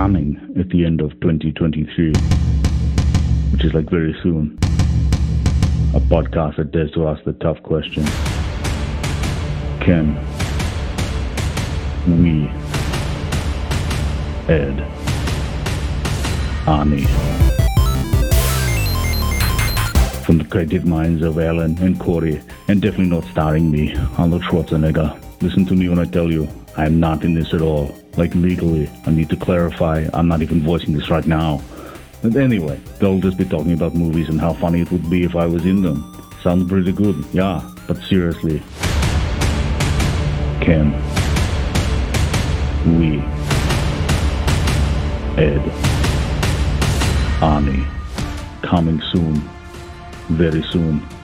coming at the end of 2023, which is like very soon. A podcast that dares to ask the tough question Can we, add, Arnie, from the creative minds of Allan and Corey, and definitely not starring me, Arnold Schwarzenegger. Listen to me when I tell you, I am not in this at all. Like legally, I need to clarify, I'm not even voicing this right now. But anyway, they'll just be talking about movies and how funny it would be if I was in them. Sounds pretty good, yeah, but seriously. Can we, add, Arnie, coming soon, very soon.